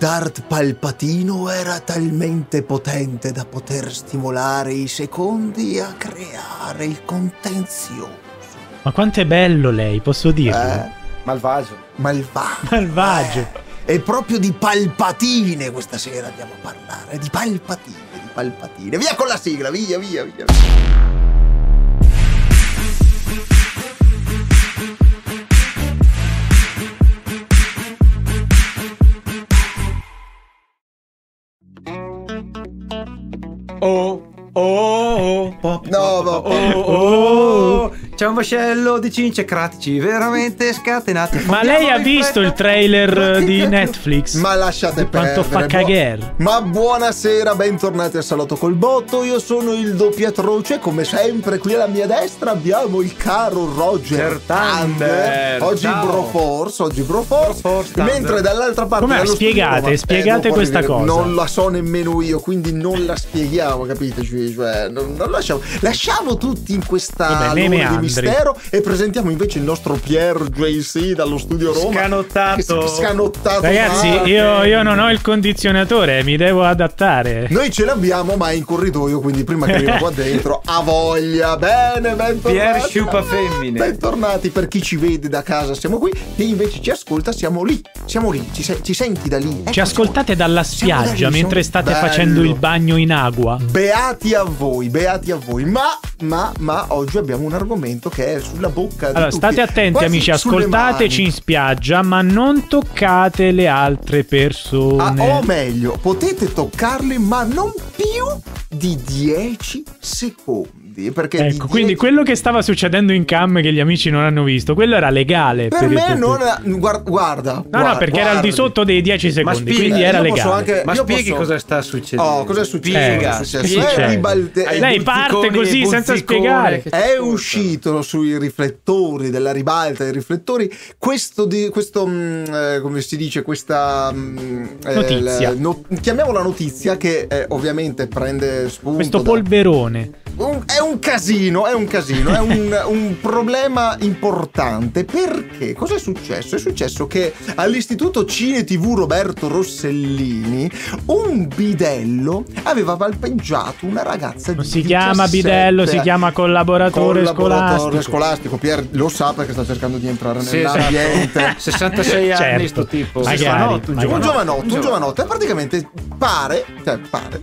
Dart Palpatino era talmente potente da poter stimolare i secondi a creare il contenzioso. Ma quanto è bello lei, posso dirlo? Eh, Malvagio. malvagio. Malvagio. Eh, è proprio di Palpatine questa sera andiamo a parlare. Di Palpatine, di Palpatine. Via con la sigla, via, via, via. Oh, oh, oh, No, no. oh, oh, oh. C'è un vascello di cince cratici veramente scatenati. Ma lei ha visto il trailer di Netflix? Ma lasciate Quanto perdere. fa cagare. Ma buonasera, bentornati al Salotto col Botto. Io sono il doppiatroce. Come sempre, qui alla mia destra abbiamo il caro Roger Thunder. Oggi Ciao. Broforce, oggi Broforce. Broforce, Thunder. mentre dall'altra parte Com'è? dello studio Spiegate, spiegate questa cosa. Non la so nemmeno io, quindi non la spieghiamo, capiteci? Cioè, non, non lasciamo. Lasciamo tutti in questa Vabbè, luna di. Mistero e presentiamo invece il nostro Pier JC dallo studio Roma. Scanottato. Scanottato. Ragazzi, io, io non ho il condizionatore, mi devo adattare. Noi ce l'abbiamo, ma è in corridoio, quindi prima che arriva qua dentro, ha voglia. Bene, bentornati. Pier sciupa femmine. Bentornati per chi ci vede da casa, siamo qui. Chi invece ci ascolta, siamo lì. Siamo lì, ci, se- ci senti da lì. Ecco, Ci ascoltate dalla Siamo da lì, spiaggia mentre state Bello. facendo il bagno in acqua. Beati a voi, beati a voi. Ma, ma, ma oggi abbiamo un argomento che è sulla bocca di Allora, tutti. state attenti, amici, ascoltateci in spiaggia, ma non toccate le altre Ah, persone. o meglio, potete toccarli, ma non più di 10 secondi. Perché di Ecco, quindi 10 quello che stava succedendo in cam che gli amici non hanno visto, quello era legale. Per il- me non era. Guarda, guarda. No, guarda, no, perché era al di sotto dei 10 secondi, spiega, quindi era legale. anche- Ma spieghi posso- cosa sta succedendo. Oh, cosa è successo? Spiega, Cosa è successo? spiega. Eh, ribalte- Lei parte così, senza spiegare. È uscito sui riflettori della ribalta dei riflettori questo, di, questo mm, eh, come si dice, questa mm, eh, Notizia. la- no- chiamiamola notizia che eh, ovviamente prende spunto. Questo da- polverone. Un- è un casino, è un casino, è un, un problema importante perché cosa è successo? È successo che all'Istituto Cine TV Roberto Rossellini un bidello aveva palpeggiato una ragazza Non di si chiama 17 bidello, si chiama collaboratore, collaboratore scolastico. scolastico. Pier lo sa perché sta cercando di entrare Sì, nell'ambiente. esatto. 66 anni Certo. sto tipo. Magari, Giovanotto. Un giovanotto, un giovanotto. giovanotto, e praticamente pare, cioè pare,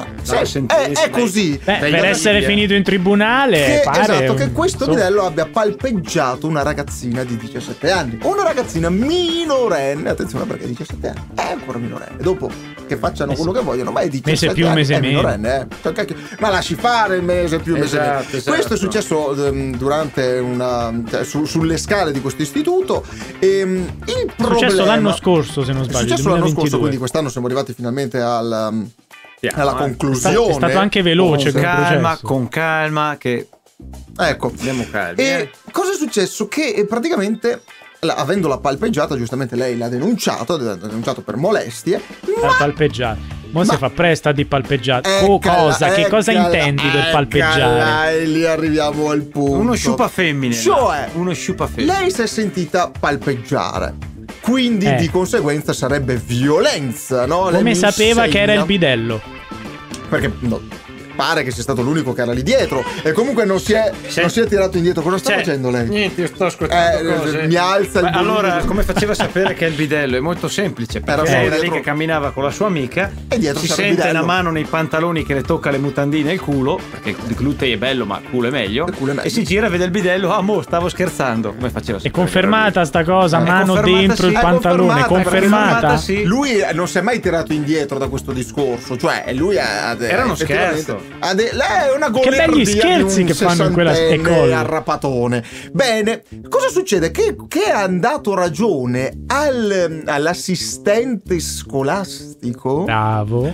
Dai, sì, senti, è, è così. Beh, per essere via. finito in tribunale, che, pare esatto, un- che questo bidello abbia palpeggiato una ragazzina di 17 anni. Una ragazzina minorenne, attenzione perché 17 anni è ancora minorenne. Dopo che facciano Mese- quello che vogliono, ma è 17 mese più, anni, mese è meno. minorenne, eh. Cioè, cacchio, ma lasci fare il mese più, mese Esatto, meno. esatto. Questo è successo ehm, durante una cioè, su- sulle scale di questo istituto. Ehm, il È problema successo l'anno scorso, se non è sbaglio. successo l'anno 2022. scorso, quindi quest'anno siamo arrivati finalmente al, um, alla eh. conclusione. È stato anche veloce Con calma, con calma, che Ecco. andiamo calmi. E eh. cosa è successo? Che eh, praticamente, la- avendola palpeggiata, giustamente lei l'ha denunciato, l'ha denunciato per molestie. Per palpeggiare. Mo Ma- si fa presto a di palpeggiare. Oh, cosa? Che cosa eccola, intendi per eccola, palpeggiare? E lì arriviamo al punto. Uno sciupa femmine. Cioè, uno sciupa femmine. lei si è sentita palpeggiare. Quindi Eh. di conseguenza sarebbe violenza, no? Come sapeva che era il insegna- bidello? Perché no, pare che sia stato l'unico che era lì dietro. E comunque non si è, Sì. non si è tirato indietro. Cosa sta facendo lei? Niente, io sto ascoltando Eh, cose. mi alza il volume. allora, come faceva a sapere che è il bidello? È molto semplice. Perché era lì che camminava con la sua amica. E dietro si sente bidello. una mano nei pantaloni che le tocca le mutandine e il culo. Perché il glutei è bello, ma il culo è meglio. Il culo è meglio. E si gira e vede il bidello. Ah, mo, stavo scherzando. Come faceva a È confermata sta cosa, mano dentro sì. il È pantalone, confermata, confermata. confermata, sì. Lui non si è mai tirato indietro da questo discorso, cioè lui ha. Era uno scherzo. Ha de- lei è una Che belli scherzi che fanno in quella scuola. arrapatone. Bene, cosa succede? Che, che ha dato ragione al- all'assistente scolastico Bravo.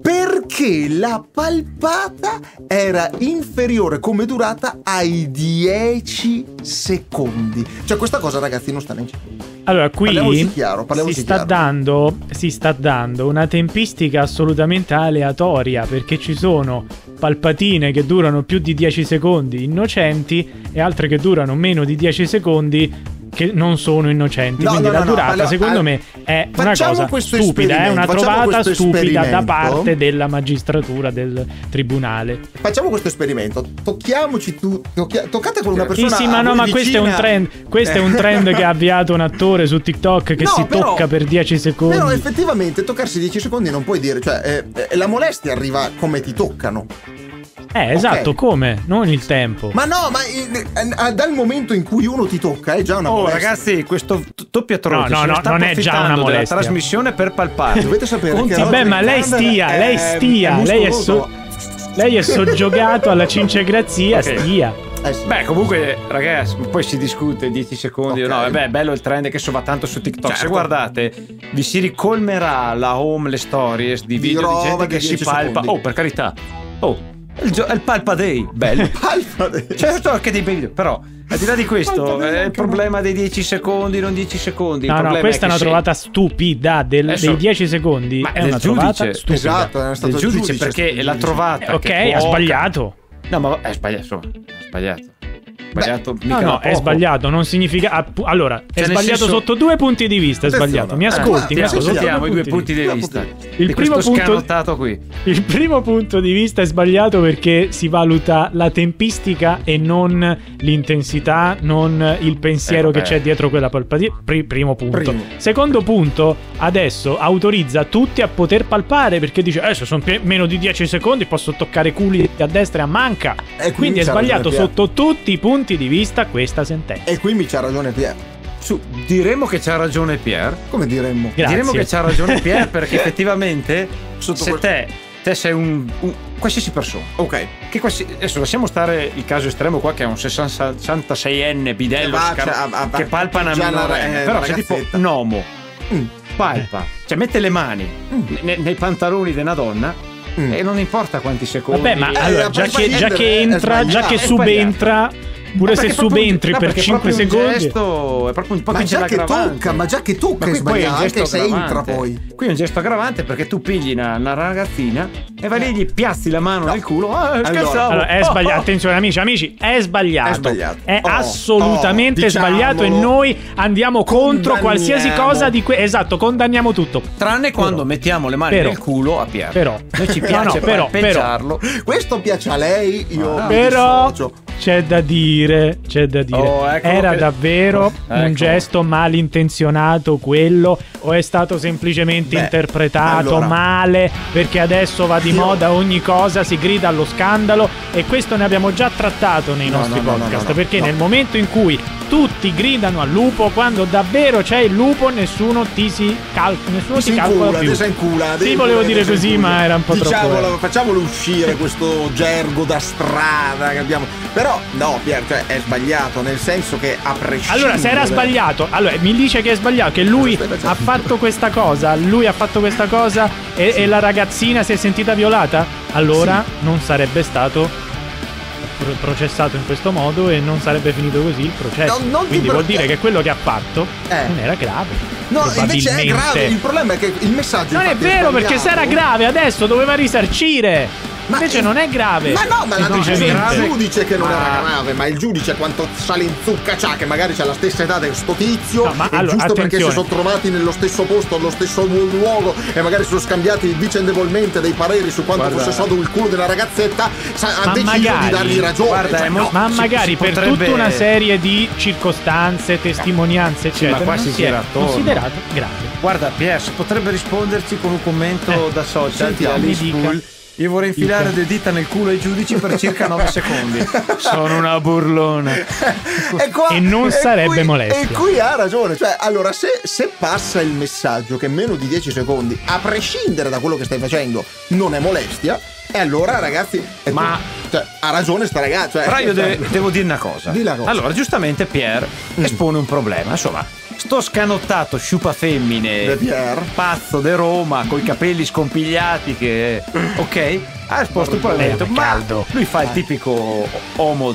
Perché la palpata era inferiore come durata ai 10 secondi. Cioè, questa cosa, ragazzi, non sta nei cieli. Allora, qui Parliamoci chiaro, si, sta dando, si sta dando una tempistica assolutamente aleatoria perché ci sono palpatine che durano più di 10 secondi innocenti e altre che durano meno di 10 secondi che non sono innocenti. No, quindi no, la no, durata, allora, secondo al- me, è una cosa stupida, è una trovata stupida da parte della magistratura del tribunale. Facciamo questo esperimento. Tocchiamoci tu. tocchia- toccate con una Sì, persona. sì, ma a no, ma questo è un trend. Questo è un trend che ha avviato un attore su TikTok che si però- tocca per 10 secondi. Però effettivamente toccarsi 10 secondi non puoi dire, cioè eh, eh, la molestia arriva come ti toccano. Eh, esatto, ok. come? Non il tempo. Ma no, ma eh, eh, dal momento in cui uno ti tocca è già una Oh, molestia. ragazzi, questo t- doppio trote No, no, se no, non è già una molestia. trasmissione per palpare. Dovete sapere Conti- che Vabbè, ma lei stia, È- lei stia, è lei è, so- lei è soggiogato alla cincegrazia, Ok. stia. Eh sì. Beh, comunque, ragazzi, poi si discute 10 secondi. Ok. No, vabbè, è bello il trend che so va tanto su TikTok. Se Certo. guardate, vi si ricolmerà la home, le stories di Di video di, roba gente che si 10 palpa. secondi. Oh, per carità. Oh, il, gio- è il palpa day. Bello. Alfa de- Certo, anche dei video. Però, al di là di questo, Palpa day è il anche problema dei 10 secondi, non 10 secondi. Il No, no, problema questa è che una se- trovata stupida del- Adesso- dei 10 secondi. Ma è del una trovata giudice. stupida. Esatto, è stato del il giudice, giudice perché la giudice. trovata. Eh, ok, ha sbagliato. No, ma è sbagliato. insomma, è sbagliato. Sbagliato. No, mica no, da è sbagliato. Non significa. appu- allora, è Cioè, nel sbagliato senso- sotto due punti di vista. È sbagliato. Mi Eh, ascolti, mi Sentiamo, ascolti. sentiamo i due punti di vista. Il di primo punto- qui. Il primo punto di vista è sbagliato perché si valuta la tempistica e non l'intensità, non il pensiero Eh, che c'è dietro quella palpatina. Pri- primo punto. Primo. Secondo punto, adesso autorizza tutti a poter palpare perché dice: Eh, se sono pe- meno di 10 secondi posso toccare culi a destra e a manca. E qui Quindi è sbagliato sotto tutti i punti di vista questa sentenza. E qui mi c'ha ragione Pier. Su, diremo che c'ha ragione Pier. Come diremmo? Grazie. Diremo che c'ha ragione Pier perché effettivamente Sotto se quel- te, te sei un, un- qualsiasi persona Ok. che qualsi- adesso lasciamo stare il caso estremo qua che è un 60 66enne bidello Che va, scar- cioè, a- a- che palpa una minorenne eh, però una se tipo uomo Mm. palpa cioè mette le mani ne- nei pantaloni di una donna Mm. e non importa quanti secondi Vabbè, ma Eh, allora, a già che, già che entra, già che subentra, pure se un- subentri no, per perché è 5 proprio un secondi. gesto, è proprio un po' Ma già che tocca, ma già che tocca Ma è qui poi sbagliato, un gesto anche se entra poi. Qui è un gesto aggravante perché tu pigli una, una ragazzina e vai lì e gli piazzi la mano nel culo. Ah, Allora-. Allora, è sbagliato. oh. Attenzione, amici, amici, è sbagliato. È sbagliato. È Oh, assolutamente oh, sbagliato e noi andiamo contro qualsiasi cosa di que- Esatto, condanniamo tutto. Tranne quando Però- mettiamo le mani però- nel culo a Pier. però- Noi ci No, piace no, però- palpeggiarlo. Questo piace a lei, io Ah. Però dissocio. C'è da dire, c'è da dire. Oh, eccolo Era che- davvero un Ecco. gesto malintenzionato quello o è stato semplicemente Beh, interpretato allora- male perché adesso va di Io- moda ogni cosa, si grida allo scandalo e questo ne abbiamo già trattato nei No, nostri no, podcast no, perché nel momento in cui tutti gridano al lupo quando davvero c'è il lupo nessuno ti si, cal- nessuno Ti si calcola incula, più. ti incula. Sì, volevo dire così, ma era un po' troppo. Diciamolo, facciamolo uscire questo gergo da strada che abbiamo. Però, no, Pier, cioè, è sbagliato, nel senso che a prescindere. Allora, se era sbagliato, allora mi dice che è sbagliato, che lui ha fatto questa cosa, lui ha fatto questa cosa e, e la ragazzina si è sentita violata, allora non sarebbe stato processato in questo modo e non sarebbe finito così il processo. No, non Quindi pro- vuol dire che quello che ha fatto Eh. non era grave. No, invece è grave. Il problema è che il messaggio. Non è vero perché se era grave adesso doveva risarcire. Ma- Invece non è grave. Ma no, ma l'ha deciso il giudice che non Ma- era grave, ma il giudice quanto sale in zucca c'ha, che magari c'ha la stessa età di sto tizio, No, ma e allora, giusto perché si attenzione. sono trovati nello stesso posto, allo stesso lu- luogo, e magari si sono scambiati vicendevolmente dei pareri su quanto Guarda- fosse sodo il culo della ragazzetta, sa- ha Ma deciso magari- di dargli ragione. guarda, cioè, no. Ma Si- magari si per potrebbe- tutta una serie di circostanze, testimonianze, eccetera, ma qua non si si è considerato grave. Guarda, Pier, se potrebbe risponderci con un commento Eh, da social sentiamo, di Alice. Io vorrei infilare Dica. le dita nel culo ai giudici per circa 9 secondi. Sono una burlona. E, qua- E non sarebbe qui- molestia. E qui ha ragione, cioè, allora, se, se passa il messaggio che meno di 10 secondi, a prescindere da quello che stai facendo, non è molestia, e allora, ragazzi, Ma- tu- cioè, ha ragione sta ragazza. Cioè, Però io cioè, de- devo dire una cosa. Di cosa. Allora, giustamente Pier espone un problema. Insomma, sto scanottato sciupa femmine, pazzo de Roma, coi capelli scompigliati che... Ok? Ha esposto un problema. Problema, Ma caldo. lui fa il tipico uomo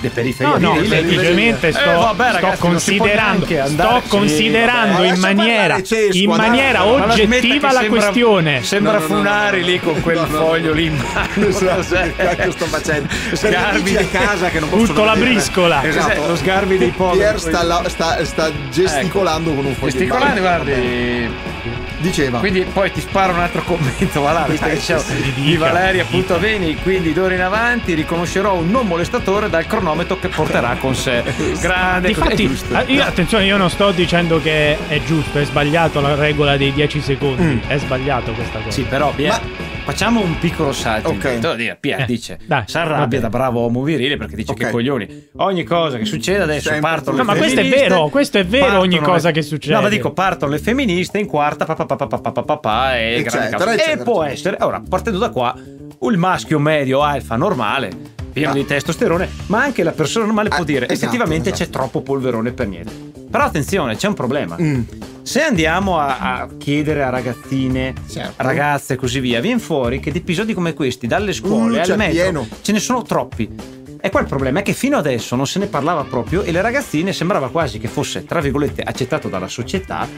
le periferie. No, no, semplicemente eh, sto, eh, vabbè, sto ragazzi, considerando, sto considerando sì, in maniera, cesco, in maniera andare, oggettiva la sembra, questione. Sembra no, no, funare lì con quel foglio lì in mano. Esatto, che sto facendo. Sgarbi di casa che non posso Butto la briscola. Esatto, esatto. Lo sgarbi dei poveri. Pier sta, gesticolando con un foglio. Gesticolando, guardi. Diceva. Quindi poi ti sparo un altro commento, va là, visto che c'è sì, di dica, Valeria appunto Veni, quindi d'ora in avanti riconoscerò un non molestatore dal cronometro che porterà con sé. Grande, Difatti, giusto. ah, io- attenzione, io non sto dicendo che è giusto, è sbagliato la regola dei 10 secondi. È sbagliato questa cosa. Sì, però Ma- Facciamo un piccolo salto. Ok. Dire, Pia eh, dice: Si arrabbia da bravo uomo virile perché dice okay. che coglioni. Ogni cosa che succede adesso Sempre partono. No, le ma questo è vero, questo è vero. Ogni cosa le... che succede. No, ma dico, partono le femministe in quarta, pa, pa, pa, pa, pa, pa, e eccetera, eccetera, E può essere, ora partendo da qua, il maschio medio alfa normale pieno ah. di testosterone, ma anche la persona normale ah, può dire esatto, effettivamente esatto. c'è troppo polverone per niente. Però attenzione, c'è un problema. Mm. Se andiamo a, a chiedere a ragazzine, Certo. ragazze e così via, viene fuori che di episodi come questi, dalle scuole Mm, al metro, pieno. ce ne sono troppi. E qua il problema è che fino adesso non se ne parlava proprio e le ragazzine sembrava quasi che fosse, tra virgolette, accettato dalla società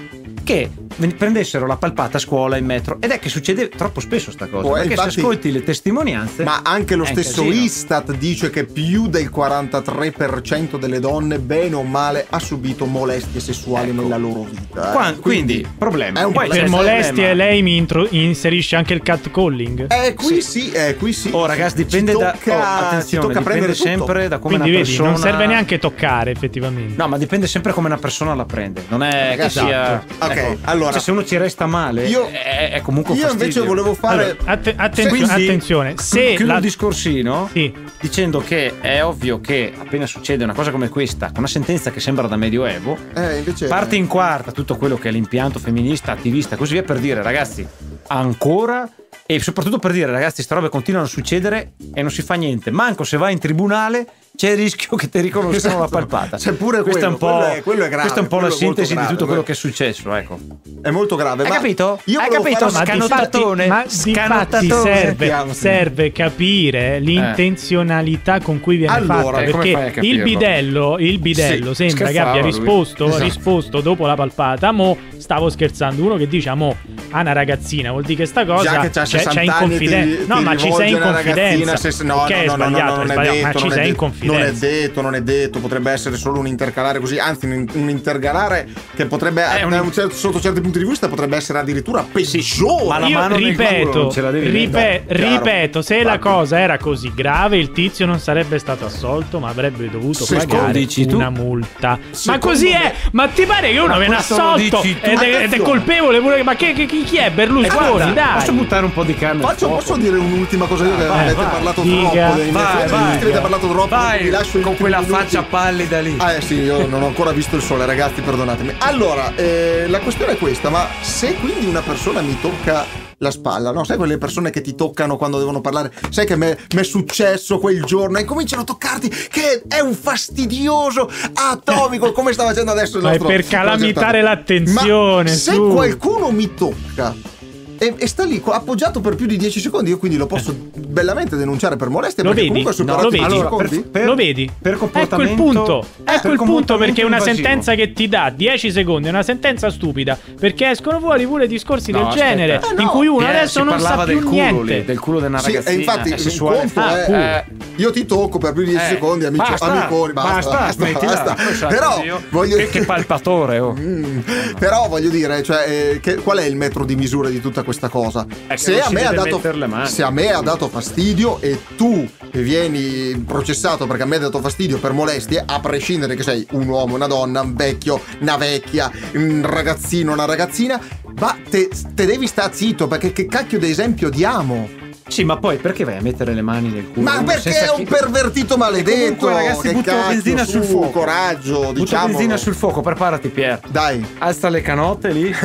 che prendessero la palpata a scuola, in metro. Ed è che succede troppo spesso sta cosa. Oh, e perché infatti- se ascolti le testimonianze... Ma anche lo stesso casino. Istat dice che più del 43% delle donne, bene o male, ha subito molestie sessuali Ecco. nella loro vita. eh. Qua- quindi, problema. È un Poi problema. per molestie problema- lei mi intro- inserisce anche il catcalling. Eh, qui sì, eh, qui sì. Oh ragazzi, dipende Ci da... tocca- oh, ci attenzione, tocca prendere. Sempre da come Quindi una vedi, persona... non serve neanche toccare effettivamente. No, ma dipende sempre come una persona la prende. Non è che Esatto. sia. Ok, ecco, allora- cioè, se uno ci resta male, Io- è, è comunque un Io invece volevo fare. Allora, atte- attenzio- Quindi, attenzione, se chiudo la- un discorsino Sì. dicendo che è ovvio che appena succede una cosa come questa, con una sentenza che sembra da medioevo, eh, invece. parte in quarta tutto quello che è l'impianto femminista, attivista, così via, per dire ragazzi, ancora. E soprattutto per dire, ragazzi, queste robe continuano a succedere e non si fa niente. Manco se vai in tribunale c'è il rischio che ti riconoscano la Esatto. palpata. C'è pure Questa è un po', quello, quello è- quello è grave, questa è un po' la quello sintesi di grave, tutto quello quello. che è successo, ecco. È molto grave. Hai ma capito? Io Hai capito? fare- Ma scanotatone. serve, serve capire l'intenzionalità con cui viene Allora, fatta. eh, Perché il bidello, il bidello Sì, sembra che abbia risposto, Esatto. risposto dopo la palpata. Mo stavo scherzando. Uno che dice, mo a una ragazzina vuol dire che sta cosa Già che c'ha c'è, 60 c'è in confidenza. No, ma ci sei in confidenza. no, no, è no, no, non è detto, ma ci sei in detto, Non è detto, non è detto, potrebbe essere solo un intercalare così, anzi un, un intercalare che potrebbe, un- certo- sotto certi punti di vista, potrebbe essere addirittura peggiore. ma la mano ripeto, non ce la devi ripe- mettere. Chiaro. ripeto, se la cosa era così grave, il tizio non sarebbe stato assolto, ma avrebbe dovuto Secondo pagare dici tu? una multa. Ma Secondo così me- è? Ma ti pare che uno Ma viene assolto ed è, ed è colpevole pure? Ma che, che- chi chi è? Berlusconi, Guarda, dai. Posso buttare un po' di carne? Faccio, posso dire un'ultima cosa? Io che vai, avete vai. parlato troppo dei Vai, vai. avete parlato troppo, Vai, vi lascio in con quella minuti. faccia pallida lì. Ah, eh sì, io non ho ancora visto il sole, ragazzi, perdonatemi. Allora, eh, la questione è questa: ma se quindi una persona mi tocca la spalla, no? Sai quelle persone che ti toccano quando devono parlare? Sai che mi è successo quel giorno e cominciano a toccarti, che è un fastidioso atomico, come sta facendo adesso il Ma è nostro per calamitare l'attenzione, Ma se su. qualcuno mi tocca. E, e sta lì appoggiato per più di 10 secondi. Io quindi lo posso bellamente denunciare per molestia. Lo perché vedi? comunque No, superato lo i vedi? 10 Allora, per- secondi. per- Lo vedi? per ecco il comportamento- punto. eh, ecco il punto comportamento perché una invasivo. sentenza che ti dà 10 secondi è una sentenza stupida. Perché escono fuori pure discorsi No, del aspetta. genere Eh, no. in cui uno Eh, adesso non sa più del culo niente. lì, del culo di una Sì, ragazzina. e infatti sessuale. conto Ah, è eh, io ti tocco per più di 10 eh, secondi, amici, basta, amiconi, basta, basta, basta, basta. Però io- voglio che, che palpatore, oh. Però voglio dire, cioè, eh, qual è il metro di misura di tutta questa cosa? che Se a, dato, le se a me ha dato fastidio e tu vieni processato perché a me ha dato fastidio per molestie, a prescindere che sei un uomo, una donna, un vecchio, una vecchia, un ragazzino, una ragazzina, ma te, te devi stare zitto perché che cacchio di esempio diamo? Sì, ma poi perché vai a mettere le mani nel culo? Ma perché è un chi- pervertito maledetto? Comunque, ragazzi, che butto cacchio, benzina su, sul fuoco. Coraggio, diciamo. benzina sul fuoco, preparati Pier. Dai. Alza le canotte lì.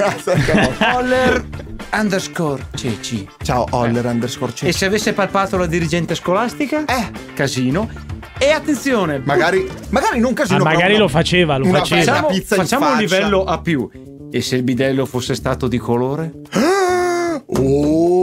Oller underscore ceci. Ciao, Oller underscore C. E se avesse palpato la dirigente scolastica? Eh. Casino. E attenzione, Magari, magari non casino. Ah, magari una- lo faceva, lo faceva. bella facciamo, pizza facciamo un livello a più. E se il bidello fosse stato di colore? Oh!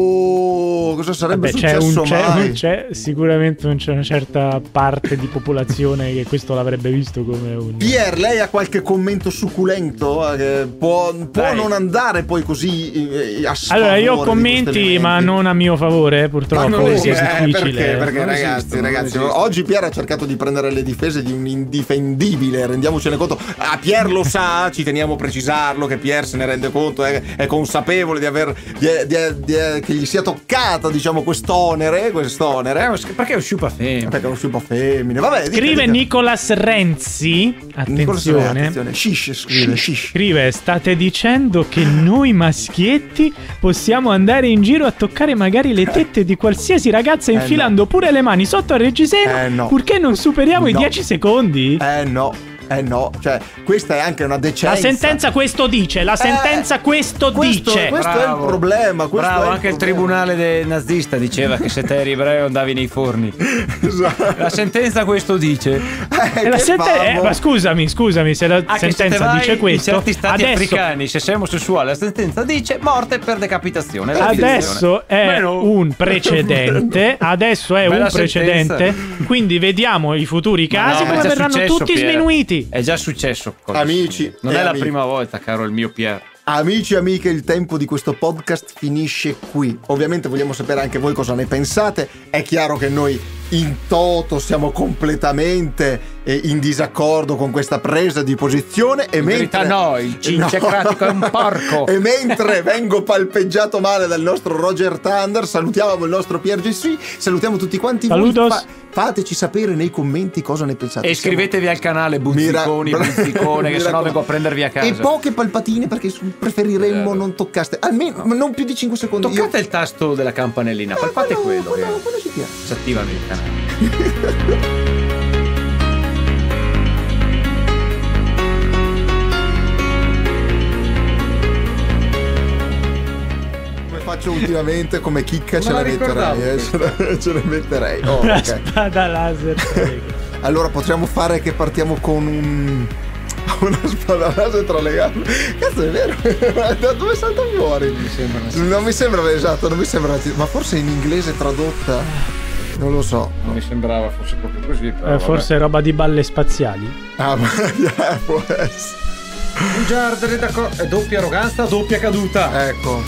Cosa sarebbe Vabbè, c'è, successo un- c'è- mai? c'è sicuramente un- c'è una certa parte di popolazione che questo l'avrebbe visto come un... Pier, lei ha qualche commento succulento? Eh, può può non andare poi così eh, a Allora, io ho commenti, ma non a mio favore, purtroppo. Ma non perché esiste, è eh, difficile. perché, perché Non ragazzi, esistono, non ragazzi oggi Pier ha cercato di prendere le difese di un indifendibile, rendiamocene conto. Ah, Pier lo sa, ci teniamo a precisarlo che Pier se ne rende conto, è, è consapevole di aver di- di- di- che gli sia toccata, diciamo, quest'onere, quest'onere. Eh, Perché è un sciupa femmina? Perché è un sciupo femmine. Vabbè, dica, Scrive dica. Nicolas Renzi, attenzione. attenzione. Shish scrive, shish. Scrive, state dicendo che noi maschietti possiamo andare in giro a toccare magari le tette di qualsiasi ragazza Eh, infilando pure le mani sotto al reggiseno Eh, no. purché non superiamo i No. 10 secondi? Eh no, eh no, cioè questa è anche una decenza. La sentenza questo dice, la sentenza questo, Eh, questo- dice. questo- è il Bravo. problema, questo Bravo, è il anche il problema. tribunale nazista diceva che se te eri ebreo andavi nei forni. Esatto. La sentenza questo dice. Eh, E la che sente- eh, famo. ma scusami, scusami, se la Ah, se sentenza vai dice questo, in certi stati adesso, africani, se sei omosessuale, la sentenza dice morte per decapitazione. Adesso è Meno. un precedente, adesso è Bella un precedente, sentenza. quindi vediamo i futuri casi no, come verranno tutti sminuiti. È già successo. Amici simile. Non è la amiche. prima volta, caro il mio Pier. Amici e amiche, il tempo di questo podcast finisce qui. Ovviamente vogliamo sapere anche voi cosa ne pensate. È chiaro che noi in toto siamo completamente in disaccordo con questa presa di posizione e In mentre verità no, il cincecratico è un porco. E mentre vengo palpeggiato male dal nostro Roger Thunder, salutiamo il nostro Pier GC, salutiamo tutti quanti Salutos. voi. fateci sapere nei commenti cosa ne pensate. E iscrivetevi al canale Buzziconi, Mira- Buzzicone, che sennò vengo a prendervi a casa. E poche palpatine perché preferiremmo Eh. non toccaste. Almeno ma non più di 5 secondi. Io- Toccate il tasto della campanellina, Eh, palpate quello- quello. quello- che quello ci piace. Si attivano il canale. Faccio ultimamente, come chicca ce la metterei. eh, ce, la, ce la metterei. Oh, La ok. spada laser. Allora potremmo fare che partiamo con un. Una spada laser tra le gambe. Cazzo, è vero? Da dove salta fuori? Mi sembra Non mi sembra esatto, non mi sembra. Ma forse in inglese tradotta. Non lo so. Non mi sembrava fosse proprio così. Però Eh, forse roba di balle spaziali. Ah, ma può essere. Un giardere. È doppia arroganza, doppia caduta. Ecco.